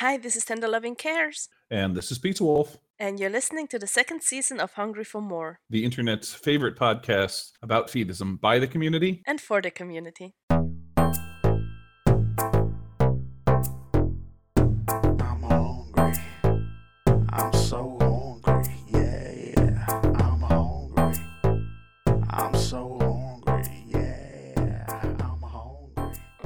Hi, this is Tender Loving Cares. And this is Pizza Wolf. And you're listening to the second season of Hungry for More, the internet's favorite podcast about feedism by the community and for the community.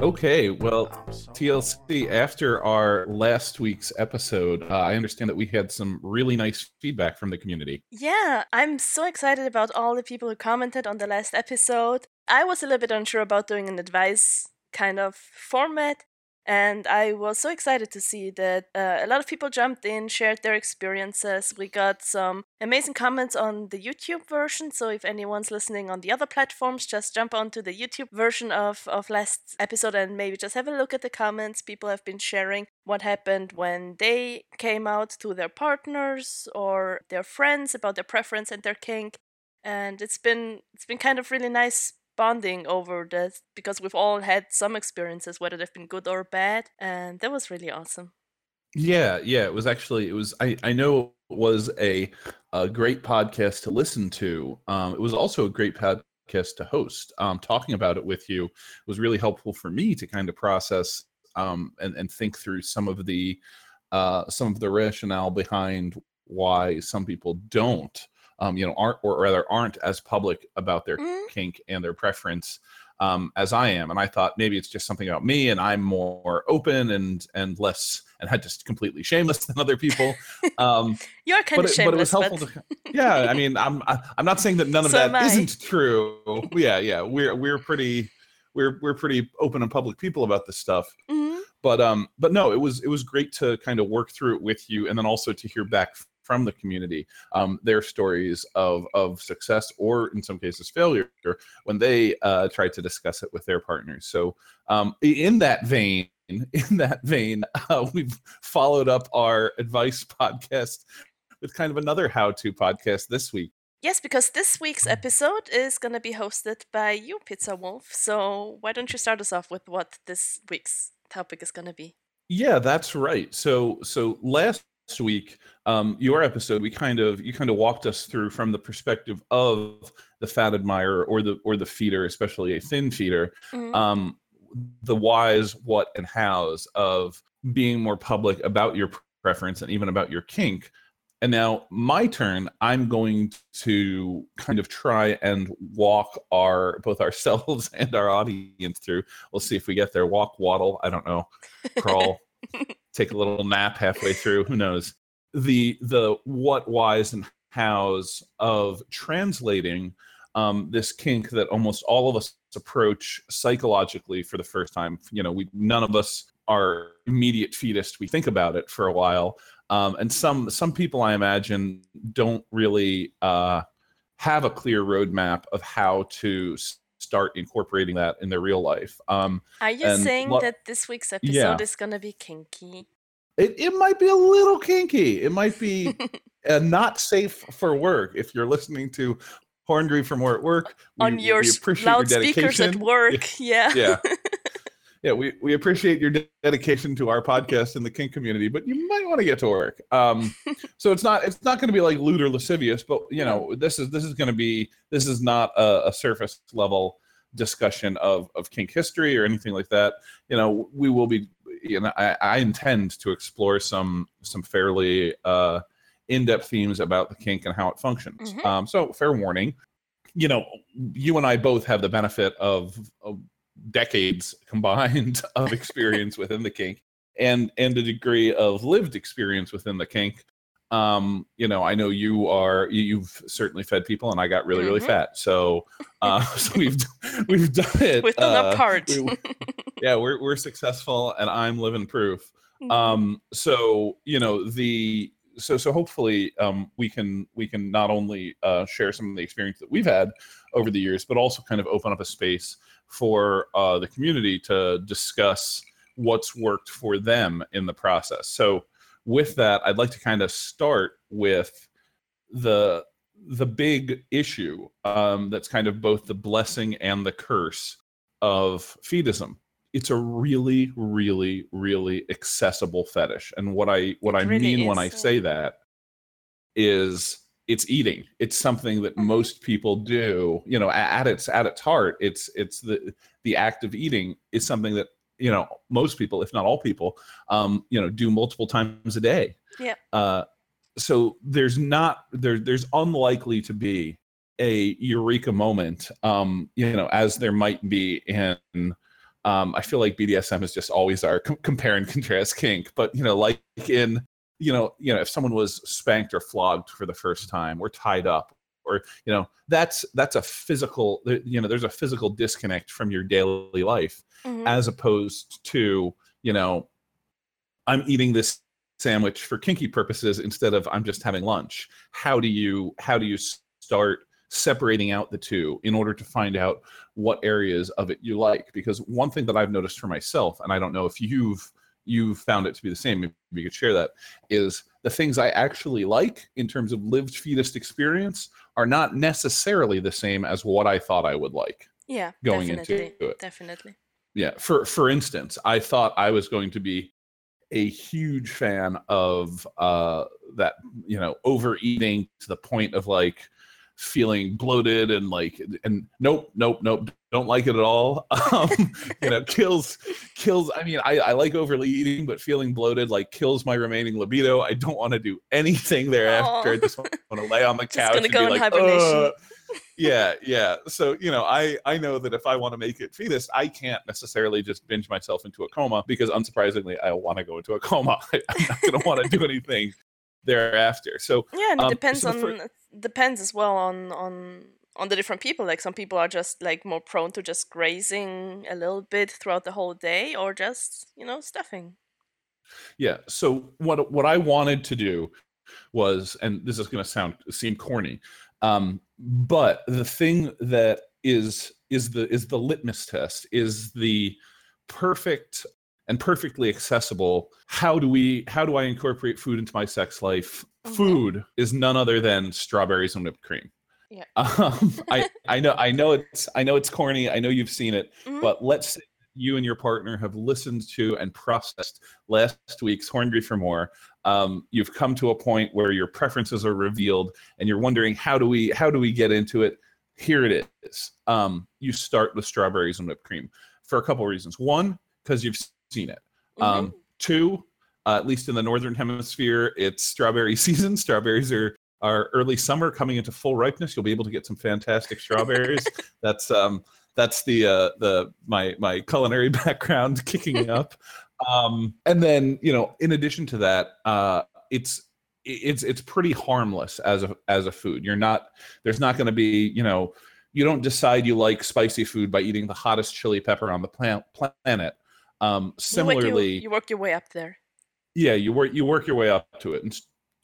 Okay, well, TLC, after our last week's episode, uh, I understand that we had some really nice feedback from the community. Yeah, I'm so excited about all the people who commented on the last episode. I was a little bit unsure about doing an advice kind of format, and I was so excited to see that uh, a lot of people jumped in, shared their experiences. We got some amazing comments on the YouTube version. So if anyone's listening on the other platforms, just jump onto the YouTube version of, of last episode and maybe just have a look at the comments. People have been sharing what happened when they came out to their partners or their friends about their preference and their kink. And it's been it's been kind of really nice bonding over this because we've all had some experiences, whether they've been good or bad, and that was really awesome. Yeah, yeah, it was actually it was I I know it was a a great podcast to listen to. Um, it was also a great podcast to host. Um, talking about it with you was really helpful for me to kind of process um, and and think through some of the uh, some of the rationale behind why some people don't um, you know, aren't or rather aren't as public about their mm-hmm. kink and their preference um, as I am. And I thought maybe it's just something about me, and I'm more open and and less and had just completely shameless than other people. Um, You're kind but of it, shameless, but it was helpful. But... To, yeah, I mean, I'm I, am i am not saying that none of so that isn't true. Yeah, yeah, we're we're pretty we're we're pretty open and public people about this stuff. Mm-hmm. But um, but no, it was it was great to kind of work through it with you, and then also to hear back from the community um, their stories of of success or in some cases failure when they uh, tried to discuss it with their partners. So um, in that vein. In that vein, uh, we've followed up our advice podcast with kind of another how-to podcast this week. Yes, because this week's episode is going to be hosted by you, Pizza Wolf. So why don't you start us off with what this week's topic is going to be? Yeah, that's right. So so last week um, your episode we kind of you kind of walked us through from the perspective of the fat admirer or the or the feeder especially a thin feeder mm-hmm. um, the whys what and hows of being more public about your preference and even about your kink. And now my turn i'm going to kind of try and walk our both ourselves and our audience through. We'll see if we get there. Walk waddle i don't know crawl take a little nap halfway through. Who knows? The the what, whys, and hows of translating um, this kink that almost all of us approach psychologically for the first time. You know, we none of us are immediate fetus. We think about it for a while, um, and some some people, I imagine, don't really uh, have a clear roadmap of how to start incorporating that in their real life. Um, Are you saying lo- that this week's episode yeah. is going to be kinky? It, it might be a little kinky. It might be uh, not safe for work if you're listening to Hungry for More at work. We, On your loudspeakers at work. Yeah. Yeah. yeah, we, we appreciate your dedication to our podcast and the kink community, but you might want to get to work. Um, so it's not it's not going to be like lewd or lascivious, but you know this is this is going to be this is not a, a, surface level discussion of of kink history or anything like that. You know, we will be. You know, I, I intend to explore some some fairly uh, in-depth themes about the kink and how it functions. Mm-hmm. Um, so fair warning. You know, you and I both have the benefit of, of decades combined of experience within the kink and and a degree of lived experience within the kink um you know i know you are you've certainly fed people and i got really mm-hmm. really fat so uh so we've we've done it with uh, apart we, yeah we're, we're successful and i'm living proof mm-hmm. um so you know the so so hopefully um we can we can not only uh share some of the experience that we've had over the years but also kind of open up a space for uh, the community to discuss what's worked for them in the process. So, with that, I'd like to kind of start with the the big issue um, that's kind of both the blessing and the curse of feedism. it's a really really really accessible fetish and what i what It i really mean when i say that is it's eating it's something that Mhm. most people do you know at its at its heart it's it's the the act of eating is something that you know most people if not all people um you know do multiple times a day Yeah. uh so there's not there there's unlikely to be a eureka moment um you know as there might be in um i feel like bdsm is just always our com- compare and contrast kink but you know like in you know you know if someone was spanked or flogged for the first time or tied up or you know that's that's a physical you know there's a physical disconnect from your daily life Mhm. as opposed to you know i'm eating this sandwich for kinky purposes instead of i'm just having lunch how do you how do you start separating out the two in order to find out what areas of it you like because one thing that i've noticed for myself and i don't know if you've you've found it to be the same maybe you could share that is the things i actually like in terms of lived fetus experience are not necessarily the same as what i thought i would like yeah, going definitely, into it. definitely. yeah for for instance i thought i was going to be a huge fan of uh that you know overeating to the point of like feeling bloated and like and nope nope nope don't like it at all. Um you know kills kills i mean i i like overly eating but feeling bloated like kills my remaining libido. I don't want to do anything thereafter. I Aw. just want to lay on the couch and go be like. Yeah yeah. So you know i i know that if i want to make it fetus i can't necessarily just binge myself into a coma because unsurprisingly i want to go into a coma. I, i'm not going to want to do anything thereafter so Yeah, and it Um, depends so on depends as well on on on the different people. Like some people are just like more prone to just grazing a little bit throughout the whole day, or just you know stuffing. yeah so what what i wanted to do was and this is going to sound seem corny um but the thing that is is the is the litmus test is the perfect and perfectly accessible how do we how do i incorporate food into my sex life Mhm. food is none other than strawberries and whipped cream Yeah. um i i know i know it's i know it's corny i know you've seen it Mhm. but let's say you and your partner have listened to and processed last week's Horngry for More. Um, you've come to a point where your preferences are revealed, and you're wondering how do we how do we get into it? Here it is. Um, you start with strawberries and whipped cream for a couple reasons. One, because you've seen it. Um, Mhm. Two, uh, at least in the northern hemisphere, it's strawberry season. Strawberries are are early summer coming into full ripeness. You'll be able to get some fantastic strawberries. that's um, that's the uh, the my my culinary background kicking up. Um, and then you know, in addition to that, uh, it's it's it's pretty harmless as a as a food. You're not there's not going to be you know you don't decide you like spicy food by eating the hottest chili pepper on the plan- planet. Um, You similarly, you work your way up there. yeah you work you work your way up to it and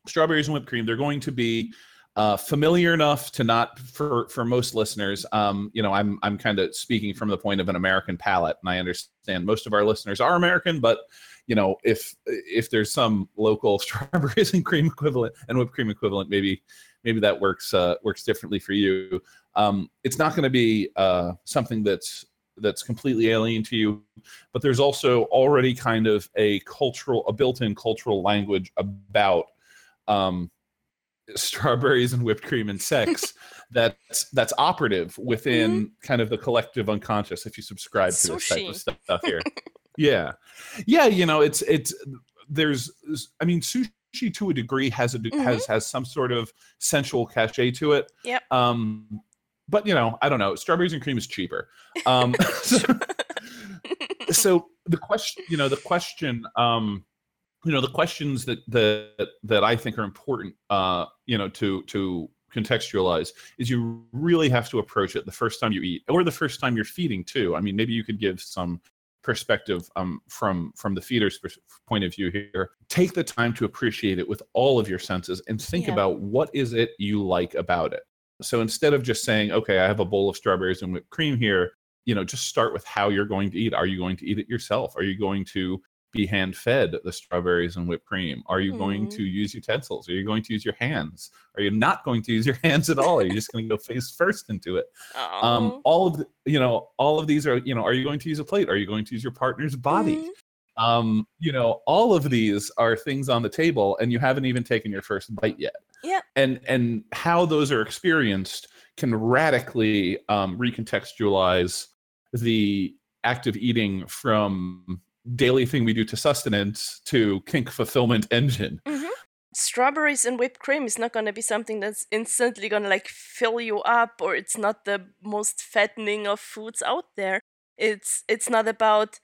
strawberries and whipped cream they're going to be uh, familiar enough to not for for most listeners um, you know i'm i'm kind of speaking from the point of an american palate and i understand most of our listeners are american but you know if if there's some local strawberries and cream equivalent and whipped cream equivalent maybe maybe that works uh, works differently for you um, it's not going to be uh, something that's that's completely alien to you but there's also already kind of a cultural a built-in cultural language about um, strawberries and whipped cream and sex that's that's operative within kind of the collective unconscious if you subscribe to this type of Sushi. stuff here yeah yeah you know it's it's there's i mean sushi to a degree has a Mhm. has has some sort of sensual cachet to it Yep. um but you know i don't know strawberries and cream is cheaper. Um so, so the question you know the question um you know the questions that that that i think are important uh you know to to contextualize is you really have to approach it the first time you eat or the first time you're feeding too. I mean maybe you could give some perspective um from from the feeder's point of view here. Take the time to appreciate it with all of your senses and think Yeah. about what is it you like about it so instead of just saying okay i have a bowl of strawberries and whipped cream here you know just start with how you're going to eat are you going to eat it yourself are you going to be hand fed the strawberries and whipped cream? Are you mm. going to use utensils? Are you going to use your hands? Are you not going to use your hands at all? Are you just going to go face first into it? Um, all of the, you know, all of these are, you know, are you going to use a plate? Are you going to use your partner's body? Mm. Um, you know, all of these are things on the table, and you haven't even taken your first bite yet. Yeah. And and how those are experienced can radically um, recontextualize the act of eating from daily thing we do to sustenance to kink fulfillment engine. Mm-hmm. Strawberries and whipped cream is not going to be something that's instantly going to like fill you up, or it's not the most fattening of foods out there. It's it's not about,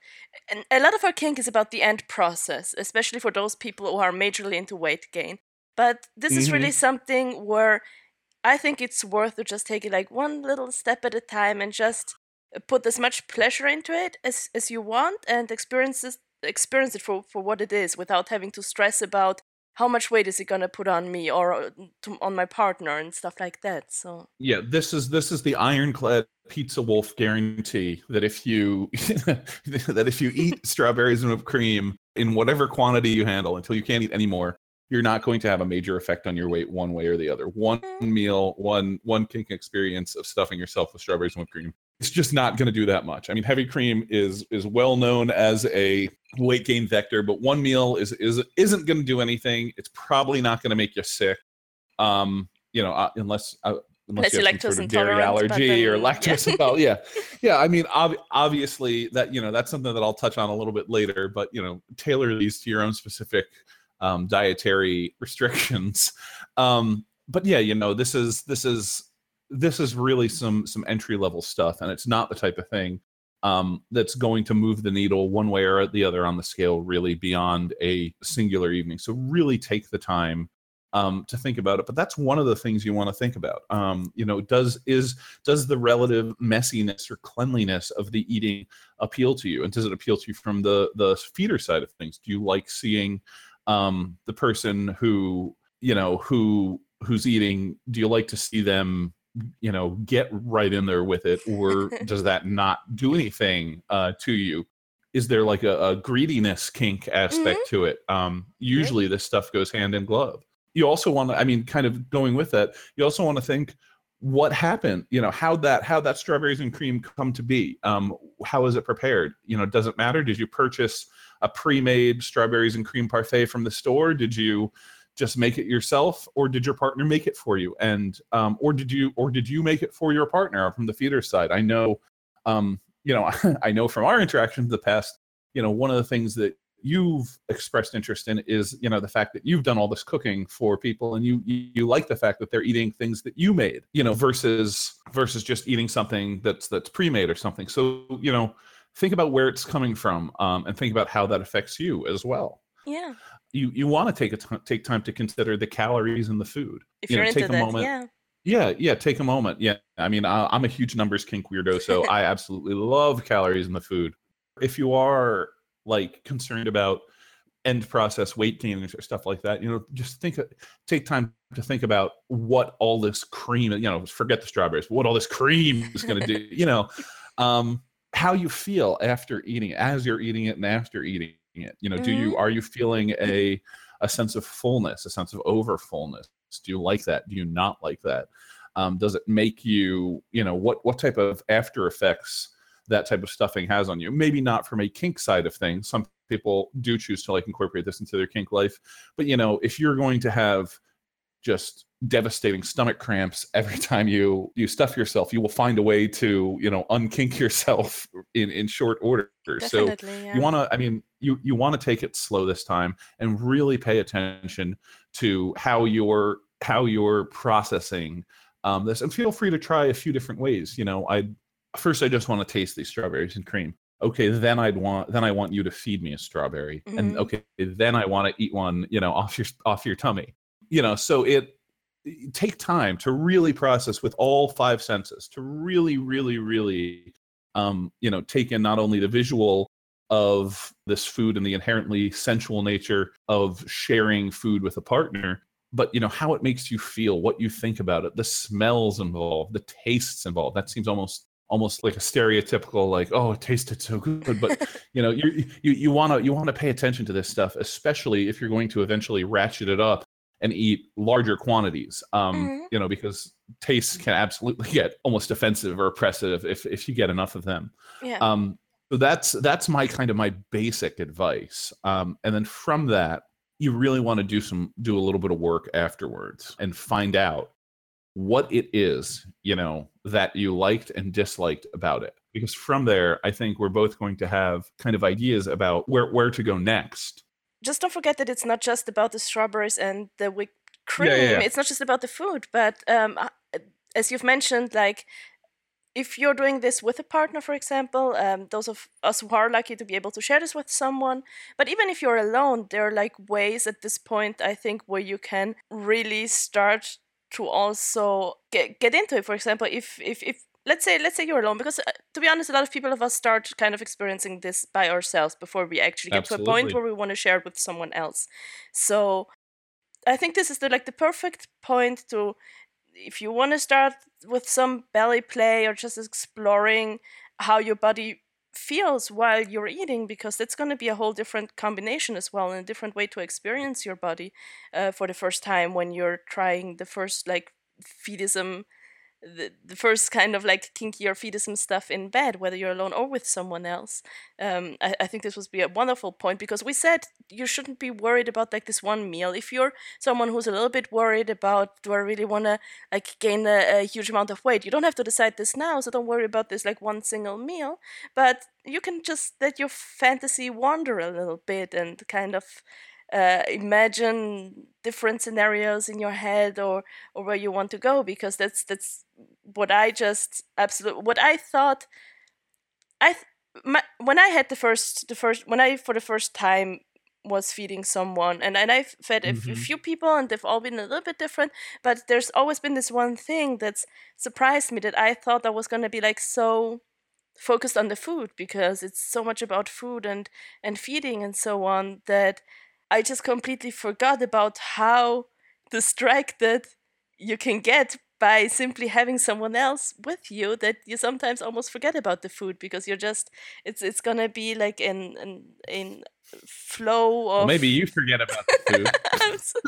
and a lot of our kink is about the end process, especially for those people who are majorly into weight gain. But this mm-hmm. is really mm-hmm. something where I think it's worth to just take it like one little step at a time and just put as much pleasure into it as, as you want and experience it, experience it for, for what it is without having to stress about how much weight is it going to put on me or uh, to, on my partner and stuff like that so yeah this is this is the ironclad pizza wolf guarantee that if you that if you eat strawberries and whipped cream in whatever quantity you handle until you can't eat anymore you're not going to have a major effect on your weight one way or the other one mm. meal one one kink experience of stuffing yourself with strawberries and whipped cream it's just not going to do that much. I mean, heavy cream is is well known as a weight gain vector, but one meal is is isn't going to do anything. It's probably not going to make you sick, um, you know, uh, unless uh, unless, you have sort of dairy allergy then, or lactose yeah. yeah, yeah. I mean, ob- obviously that you know that's something that I'll touch on a little bit later, but you know, tailor these to your own specific um, dietary restrictions. Um, but yeah, you know, this is this is this is really some some entry level stuff and it's not the type of thing um, that's going to move the needle one way or the other on the scale really beyond a singular evening. So really take the time um, to think about it. But that's one of the things you want to think about. Um, you know does is does the relative messiness or cleanliness of the eating appeal to you? And does it appeal to you from the the feeder side of things? Do you like seeing um, the person who you know who who's eating do you like to see them you know get right in there with it? Or does that not do anything uh, to you? Is there like a, a greediness kink aspect mm-hmm. to it? Um, usually right. this stuff goes hand in glove. You also want to i mean kind of going with that you also want to think what happened you know how that how that strawberries and cream come to be? Um, how is it prepared? You know does it matter? Did you purchase a pre-made strawberries and cream parfait from the store? Did you just make it yourself or did your partner make it for you? And um, or did you or did you make it for your partner from the feeder side? I know um, you know i know from our interactions in the past you know one of the things that you've expressed interest in is you know the fact that you've done all this cooking for people and you you like the fact that they're eating things that you made you know versus versus just eating something that's that's pre-made or something. So you know think about where it's coming from um, and think about how that affects you as well yeah you you want to take a t- take time to consider the calories in the food. If you are know, into take a that, moment. Yeah. Yeah, yeah, take a moment. Yeah, I mean, I, I'm a huge numbers kink weirdo, so I absolutely love calories in the food. If you are like concerned about end process weight gain or stuff like that, you know, just think, take time to think about what all this cream, you know, forget the strawberries, what all this cream is going to do, you know, um, how you feel after eating, as you're eating it and after eating it you know mm-hmm. do you mm-hmm. are you feeling a a sense of fullness a sense of over fullness do you like that? Do you not like that? Um, does it make you you know what what type of after effects that type of stuffing has on you? Maybe not from a kink side of things. Some people do choose to like incorporate this into their kink life but you know if you're going to have just devastating stomach cramps every time you you stuff yourself. You will find a way to you know unkink yourself in in short order. Definitely, so yeah. you want to i mean you you want to take it slow this time and really pay attention to how you're how you're processing um, this. And feel free to try a few different ways. You know i first i just want to taste these strawberries and cream. Okay then i'd want then i want you to feed me a strawberry. Mm-hmm. and okay then i want to eat one you know off your off your tummy. You know so it take time to really process with all five senses to really really really um, you know take in not only the visual of this food and the inherently sensual nature of sharing food with a partner but you know how it makes you feel what you think about it the smells involved the tastes involved. That seems almost almost like a stereotypical like oh it tasted so good but you know you you you want to you want to pay attention to this stuff especially if you're going to eventually ratchet it up and eat larger quantities um Mhm. you know because tastes can absolutely get almost offensive or oppressive if if you get enough of them Yeah. um so that's that's my kind of my basic advice um and then from that you really want to do some do a little bit of work afterwards and find out what it is you know that you liked and disliked about it because from there i think we're both going to have kind of ideas about where where to go next just don't forget that it's not just about the strawberries and the whipped cream. Yeah, yeah, yeah. It's not just about the food, but um, uh, as you've mentioned, like if you're doing this with a partner, for example, um, those of us who are lucky to be able to share this with someone, but even if you're alone, there are like ways at this point, I think, where you can really start to also get get into it. For example, if if if let's say let's say you're alone because uh, to be honest a lot of people of us start kind of experiencing this by ourselves before we actually get to a point where we want to share it with someone else. So i think this is the like the perfect point to if you want to start with some belly play or just exploring how your body feels while you're eating because that's going to be a whole different combination as well and a different way to experience your body uh, for the first time when you're trying the first like fetism the, the first kind of like kinky or fetism stuff in bed, whether you're alone or with someone else. Um, I, I think this would be a wonderful point because we said you shouldn't be worried about like this one meal. If you're someone who's a little bit worried about do I really want to like gain a, a huge amount of weight, you don't have to decide this now. So don't worry about this like one single meal, but you can just let your fantasy wander a little bit and kind of uh, imagine different scenarios in your head or or where you want to go because that's that's what I just absolutely what I thought I th- my, when I had the first the first when I for the first time was feeding someone and and I've fed a f- Mhm. few people and they've all been a little bit different but there's always been this one thing that's surprised me that I thought I was going to be like so focused on the food because it's so much about food and and feeding and so on that I just completely forgot about how distracted you can get by simply having someone else with you that you sometimes almost forget about the food because you're just it's it's gonna be like in in in flow of well, maybe you forget about the food so-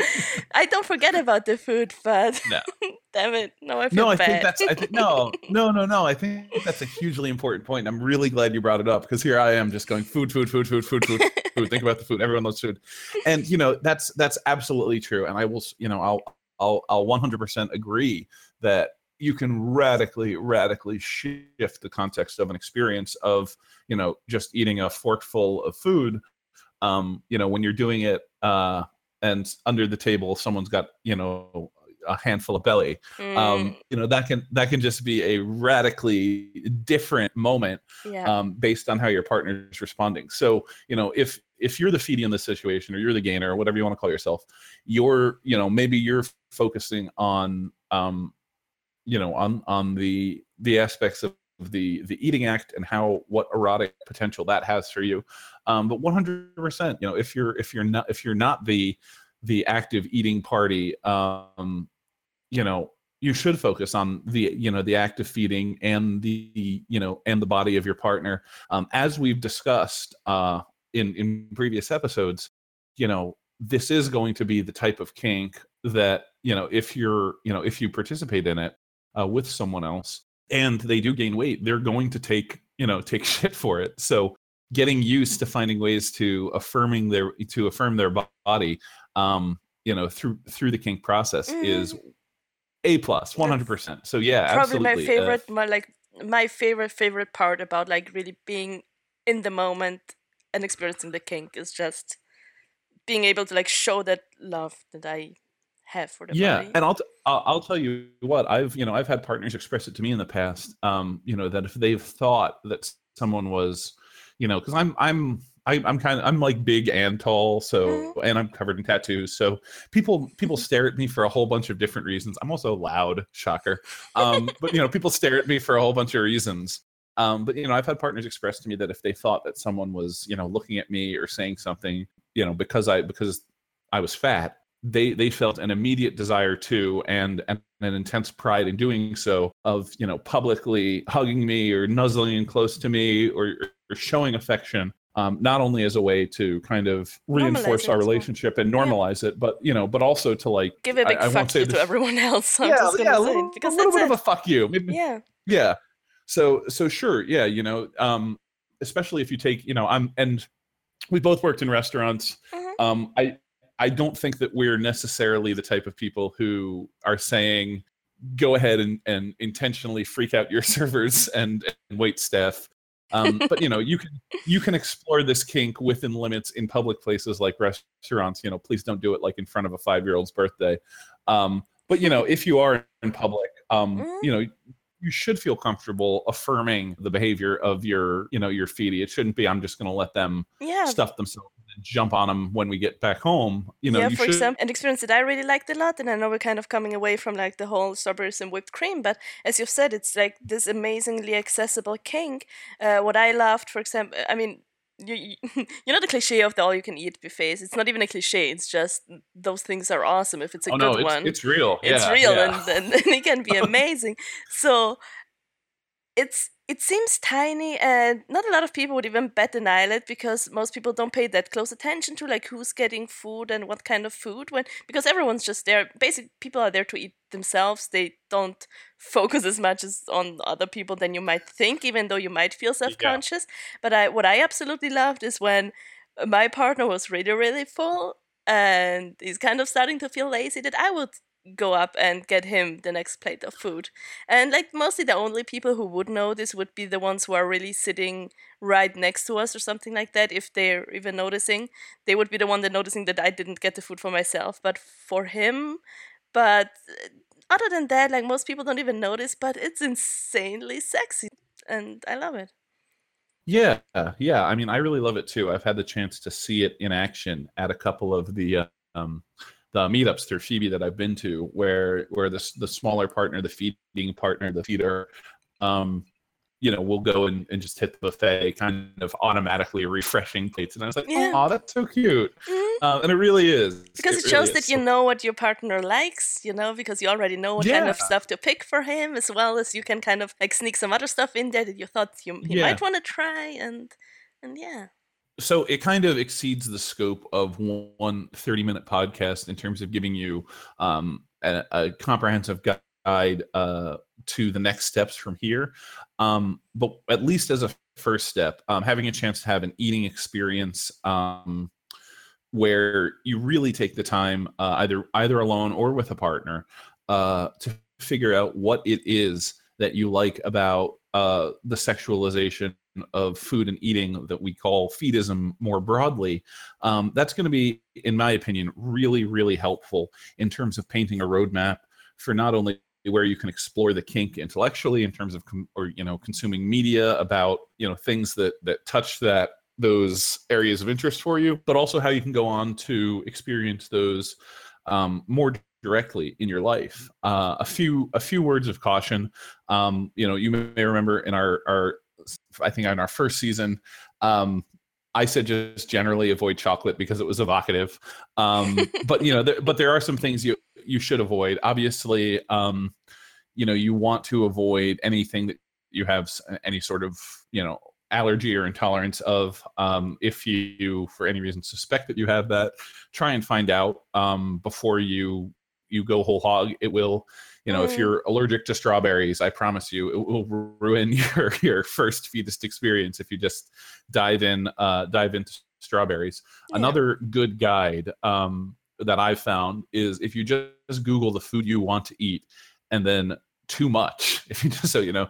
I don't forget about the food, but No. damn it, no, I feel no i bad. think that's i think no no no no i think that's a hugely important point i'm really glad you brought it up because here i am just going food food food food food food food think about the food everyone loves food and you know that's that's absolutely true and i will you know i'll i'll i'll 100% agree that you can radically radically shift the context of an experience of you know just eating a forkful of food um you know when you're doing it uh and under the table someone's got you know a handful of belly. Mm, um you know that can that can just be a radically different moment yeah, um based on how your partner is responding. So you know if if you're the feedie in this situation or you're the gainer or whatever you want to call yourself you're you know maybe you're focusing on um you know on on the the aspects of the the eating act and how what erotic potential that has for you. Um but 100% you know if you're if you're not if you're not the the active eating party um you know you should focus on the you know the active feeding and the you know and the body of your partner. Um as we've discussed uh in in previous episodes you know this is going to be the type of kink that you know if you're you know if you participate in it uh, with someone else and they do gain weight they're going to take you know take shit for it. So getting used to finding ways to affirming their to affirm their body um you know through through the kink process is a plus 100% so yeah probably absolutely my uh, favorite, my like my favorite favorite part about like really being in the moment and experiencing the kink is just being able to like show that love that I have for the yeah body. and I'll, t- I'll i'll tell you what i've you know i've had partners express it to me in the past um you know that if they've thought that someone was you know because i'm i'm I, i'm kind of i'm like big and tall so and i'm covered in tattoos so people people stare at me for a whole bunch of different reasons. I'm also loud shocker um but you know people stare at me for a whole bunch of reasons. Um but you know i've had partners express to me that if they thought that someone was you know looking at me or saying something you know because i because i was fat they they felt an immediate desire to and, and an intense pride in doing so of you know publicly hugging me or nuzzling close to me or, or showing affection um, not only as a way to kind of reinforce Normalize our as well. relationship and normalize it but you know but also to like Give a I- big I won't fuck say you to everyone else. I'm yeah, yeah, a little, because a little bit it. of a fuck you maybe yeah. yeah so so sure yeah you know um especially if you take you know i'm and we both worked in restaurants Mhm. um i i don't think that we're necessarily the type of people who are saying go ahead and and intentionally freak out your servers and, and wait staff um but you know you can you can explore this kink within limits in public places like restaurants you know please don't do it like in front of a five year old's birthday um but you know if you are in public um Mhm. you know you should feel comfortable affirming the behavior of your you know your feedie it shouldn't be i'm just going to let them Yeah. stuff themselves jump on them when we get back home you know yeah, you for should example, an experience that I really liked a lot, and I know we're kind of coming away from like the whole strawberries and whipped cream, but as you've said, it's like this amazingly accessible kink. Uh, what I loved, for example, I mean, you, you, you know the cliche of the all-you-can-eat buffets. It's not even a cliche. It's just those things are awesome if it's a oh good no it's, one. it's real it's Yeah, real yeah. and, and, and it can be amazing so it's it seems tiny and not a lot of people would even bat an eyelid because most people don't pay that close attention to like who's getting food and what kind of food when because everyone's just there basic people are there to eat themselves they don't focus as much as on other people than you might think even though you might feel self-conscious. But i what i absolutely loved is when my partner was really really full and he's kind of starting to feel lazy that i would go up and get him the next plate of food and like mostly the only people who would know this would be the ones who are really sitting right next to us or something like that if they're even noticing they would be the one that noticing that i didn't get the food for myself but for him but uh, other than that like most people don't even notice but it's insanely sexy and i love it Yeah, yeah. I mean, I really love it too. I've had the chance to see it in action at a couple of the um, the meetups through Feabie that I've been to, where where the the smaller partner, the feeding partner, the feeder, um, you know, will go and, and just hit the buffet, kind of automatically refreshing plates, and I was like, Yeah. oh, that's so cute, Mhm. uh, and it really is because it, really shows is. that you know what your partner likes you know because you already know what kind of stuff to pick for him as well as you can kind of like sneak some other stuff in there that you thought you he Yeah. might want to try and and yeah so it kind of exceeds the scope of one 30 minute podcast in terms of giving you um, a, a comprehensive guide uh, to the next steps from here. Um, but at least as a first step um, having a chance to have an eating experience um, where you really take the time uh, either either alone or with a partner uh, to figure out what it is that you like about uh, the sexualization of food and eating that we call feedism more broadly, um, that's going to be, in my opinion, really, really helpful in terms of painting a roadmap for not only where you can explore the kink intellectually in terms of com- or you know consuming media about you know things that that touch that those areas of interest for you but also how you can go on to experience those um, more directly in your life. Uh, a few a few words of caution. Um, you know you may remember in our our I think on our first season, um, I said just generally avoid chocolate because it was evocative. Um, but you know, there, but there are some things you you should avoid. Obviously, um, you know, you want to avoid anything that you have any sort of you know allergy or intolerance of. Um, if you, for any reason, suspect that you have that, try and find out um, before you you go whole hog. It will you know, if Mm. you're allergic to strawberries, I promise you, it will ruin your your first fetus experience if you just dive in uh, dive into strawberries. Yeah. Another good guide um, that I've found is if you just Google the food you want to eat, and then too much. If you just so you know,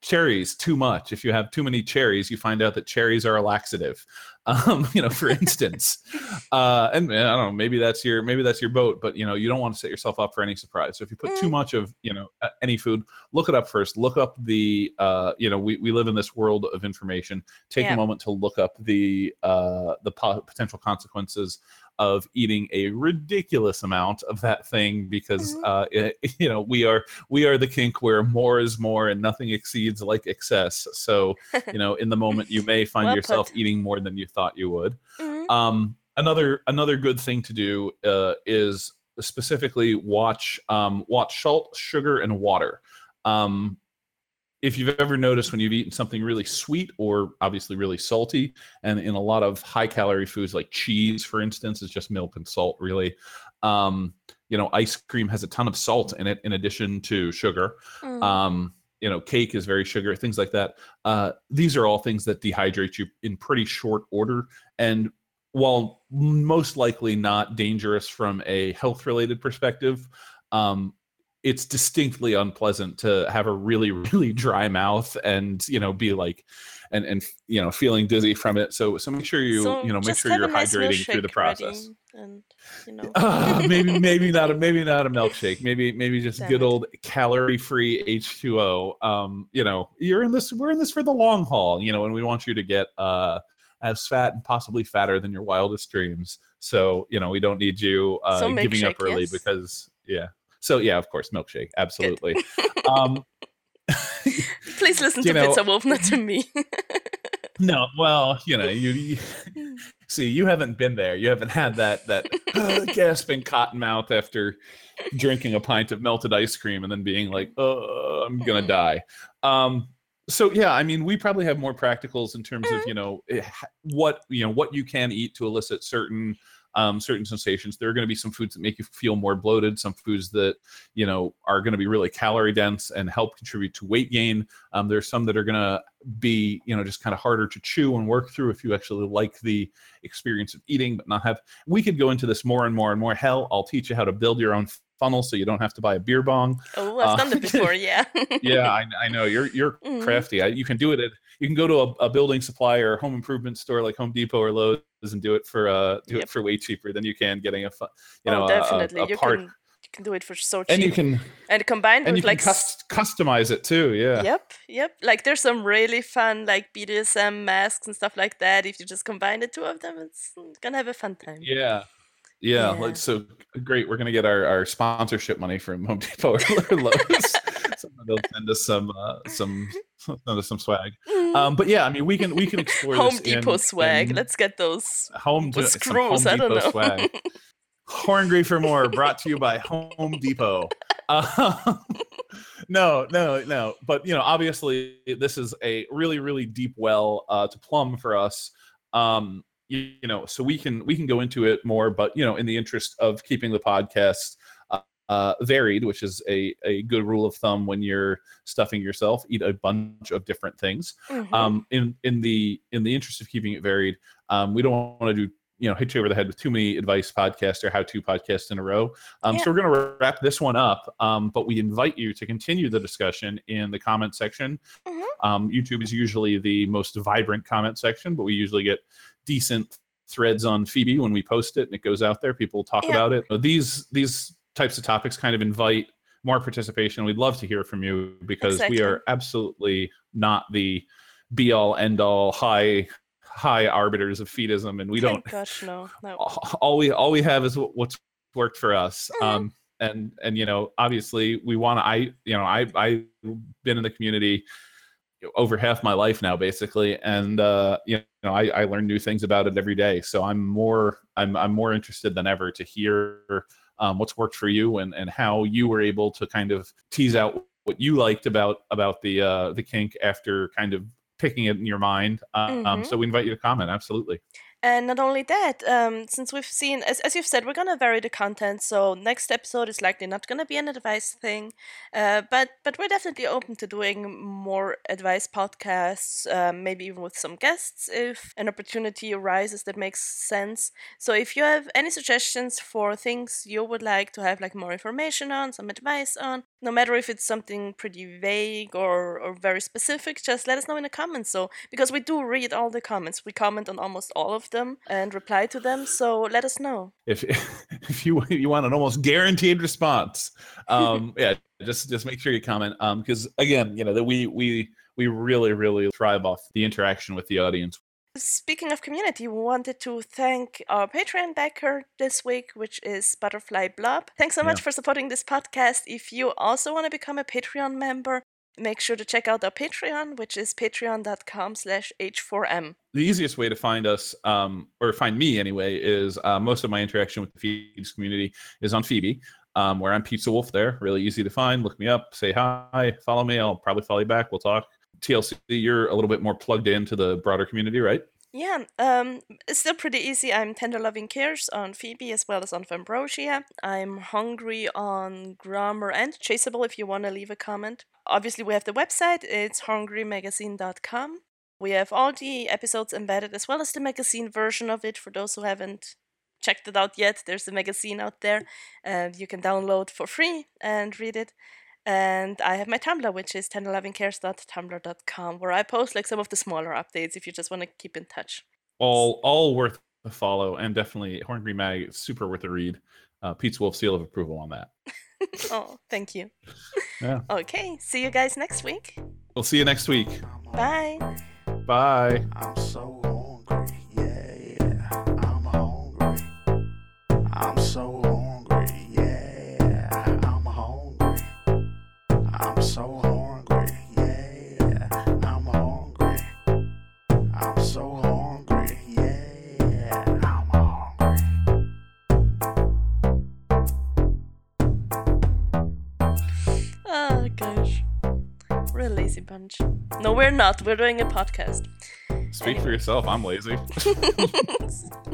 cherries too much. If you have too many cherries, you find out that cherries are a laxative. Um, you know, for instance, uh, and uh, I don't know, maybe that's your maybe that's your boat, but you know, you don't want to set yourself up for any surprise. So if you put too Mm. much of you know any food, look it up first. Look up the uh, you know we we live in this world of information. Take Yeah. a moment to look up the uh, the po- potential consequences of eating a ridiculous amount of that thing because Mhm. uh, it, you know we are we are the kink where more is more and nothing exceeds like excess. So you know in the moment you may find Well yourself put. eating more than you thought you would. Mhm. Um, another another good thing to do uh, is specifically watch um, watch salt, sugar, and water. Um, if you've ever noticed when you've eaten something really sweet or obviously really salty, and in a lot of high calorie foods like cheese, for instance, is just milk and salt, really. Um, you know, ice cream has a ton of salt in it in addition to sugar. Mm. Um, you know, cake is very sugar, things like that. Uh, these are all things that dehydrate you in pretty short order. And while most likely not dangerous from a health related perspective, um, it's distinctly unpleasant to have a really really dry mouth and you know be like and and you know feeling dizzy from it. So so make sure you so you know make sure you're nice hydrating through the process. and you know. Uh, maybe maybe not a maybe not a milkshake maybe maybe just Damn good it. old calorie free h2o um you know you're in this we're in this for the long haul you know and we want you to get uh as fat and possibly fatter than your wildest dreams. So you know we don't need you uh so giving up early yes. because yeah so yeah, of course, milkshake, absolutely. um, Please listen to know, Pizza Wolf, not to me. no, well, you know, you, you, see, you haven't been there. You haven't had that that uh, gasping cotton mouth after drinking a pint of melted ice cream and then being like, "Oh, I'm gonna mm. die." Um, so yeah, I mean, we probably have more practicals in terms of mm. you know eh, what you know what you can eat to elicit certain um, certain sensations. There are going to be some foods that make you feel more bloated, some foods that you know are going to be really calorie dense and help contribute to weight gain. Um, there's some that are going to be you know just kind of harder to chew and work through if you actually like the experience of eating, but not have. We could go into this more and more and more. Hell, I'll teach you how to build your own funnel so you don't have to buy a beer bong. Oh, I've uh, done that before. Yeah. yeah, I, I, know you're you're mm-hmm. crafty. I, you can do it at you can go to a, a, building supply or home improvement store like Home Depot or Lowe's and do it for uh do yep. it for way cheaper than you can getting a you know oh, definitely. A, a you part. Can, you can do it for so cheap. And you can and combined and with like cust- customize it too. Yeah. Yep. Yep. Like there's some really fun like BDSM masks and stuff like that. If you just combine the two of them, it's gonna have a fun time. Yeah. Yeah, yeah. so great. We're gonna get our, our sponsorship money from Home Depot or Lowe's. They'll send us some uh, some send us some swag. Um, but yeah, I mean, we can we can explore this Home Depot in, swag. In Let's get those home to, screws. Home I don't know. swag. Horngry for more, brought to you by Home Depot. Uh, no, no, no. But you know, obviously, this is a really, really deep well uh, to plumb for us. Um, you, you know, so we can we can go into it more, but you know, in the interest of keeping the podcast uh, varied, which is a, a good rule of thumb when you're stuffing yourself. Eat a bunch of different things. Mm-hmm. Um, in in the in the interest of keeping it varied, um, we don't want to do you know hit you over the head with too many advice podcasts or how to podcasts in a row. Um, yeah. So we're going to wrap this one up, um, but we invite you to continue the discussion in the comment section. Mm-hmm. Um, YouTube is usually the most vibrant comment section, but we usually get decent threads on Feabie when we post it and it goes out there. People talk yeah. about it. These these types of topics kind of invite more participation. We'd love to hear from you because exactly. we are absolutely not the be all end all high high arbiters of fetism and we don't gosh no, no. all we all we have is what's worked for us mm-hmm. um and and you know obviously we want to i you know i i've been in the community over half my life now basically and uh you know i i learn new things about it every day so i'm more i'm i'm more interested than ever to hear um, what's worked for you and and how you were able to kind of tease out what you liked about about the uh, the kink after kind of picking it in your mind. Um, mm-hmm. So we invite you to comment. Absolutely. And not only that, um, since we've seen, as, as you've said, we're gonna vary the content. So next episode is likely not gonna be an advice thing, uh, but but we're definitely open to doing more advice podcasts, um, maybe even with some guests if an opportunity arises that makes sense. So if you have any suggestions for things you would like to have like more information on, some advice on, no matter if it's something pretty vague or, or very specific, just let us know in the comments. So because we do read all the comments, we comment on almost all of them and reply to them. So let us know. If if you you want an almost guaranteed response, um, yeah, just just make sure you comment. Um, because again, you know that we we we really really thrive off the interaction with the audience. Speaking of community, we wanted to thank our Patreon backer this week, which is Butterfly Blob. Thanks so much yeah. for supporting this podcast. If you also want to become a Patreon member, make sure to check out our Patreon, which is patreon.com slash H4M. The easiest way to find us, um, or find me anyway, is uh, most of my interaction with the Feeds community is on Feabie, um, where I'm Pizza Wolf there. Really easy to find. Look me up, say hi, follow me. I'll probably follow you back. We'll talk. TLC, you're a little bit more plugged into the broader community, right? Yeah, um, it's still pretty easy. I'm Tender Loving Cares on Feabie as well as on Fambrosia. I'm hungry on Grommr and Chaseable if you want to leave a comment. Obviously, we have the website, it's hungrymagazine.com. We have all the episodes embedded as well as the magazine version of it for those who haven't checked it out yet. There's a magazine out there uh, you can download for free and read it. And I have my Tumblr, which is tenderlovingcares.tumblr.com, where I post like some of the smaller updates if you just want to keep in touch. All all worth a follow, and definitely Hungry Mag, super worth a read. Uh, Pete's Wolf seal of approval on that. oh, thank you. Yeah. Okay, see you guys next week. We'll see you next week. Bye. Bye. Lazy bunch. No, we're not. We're doing a podcast. Speak for yourself. I'm lazy.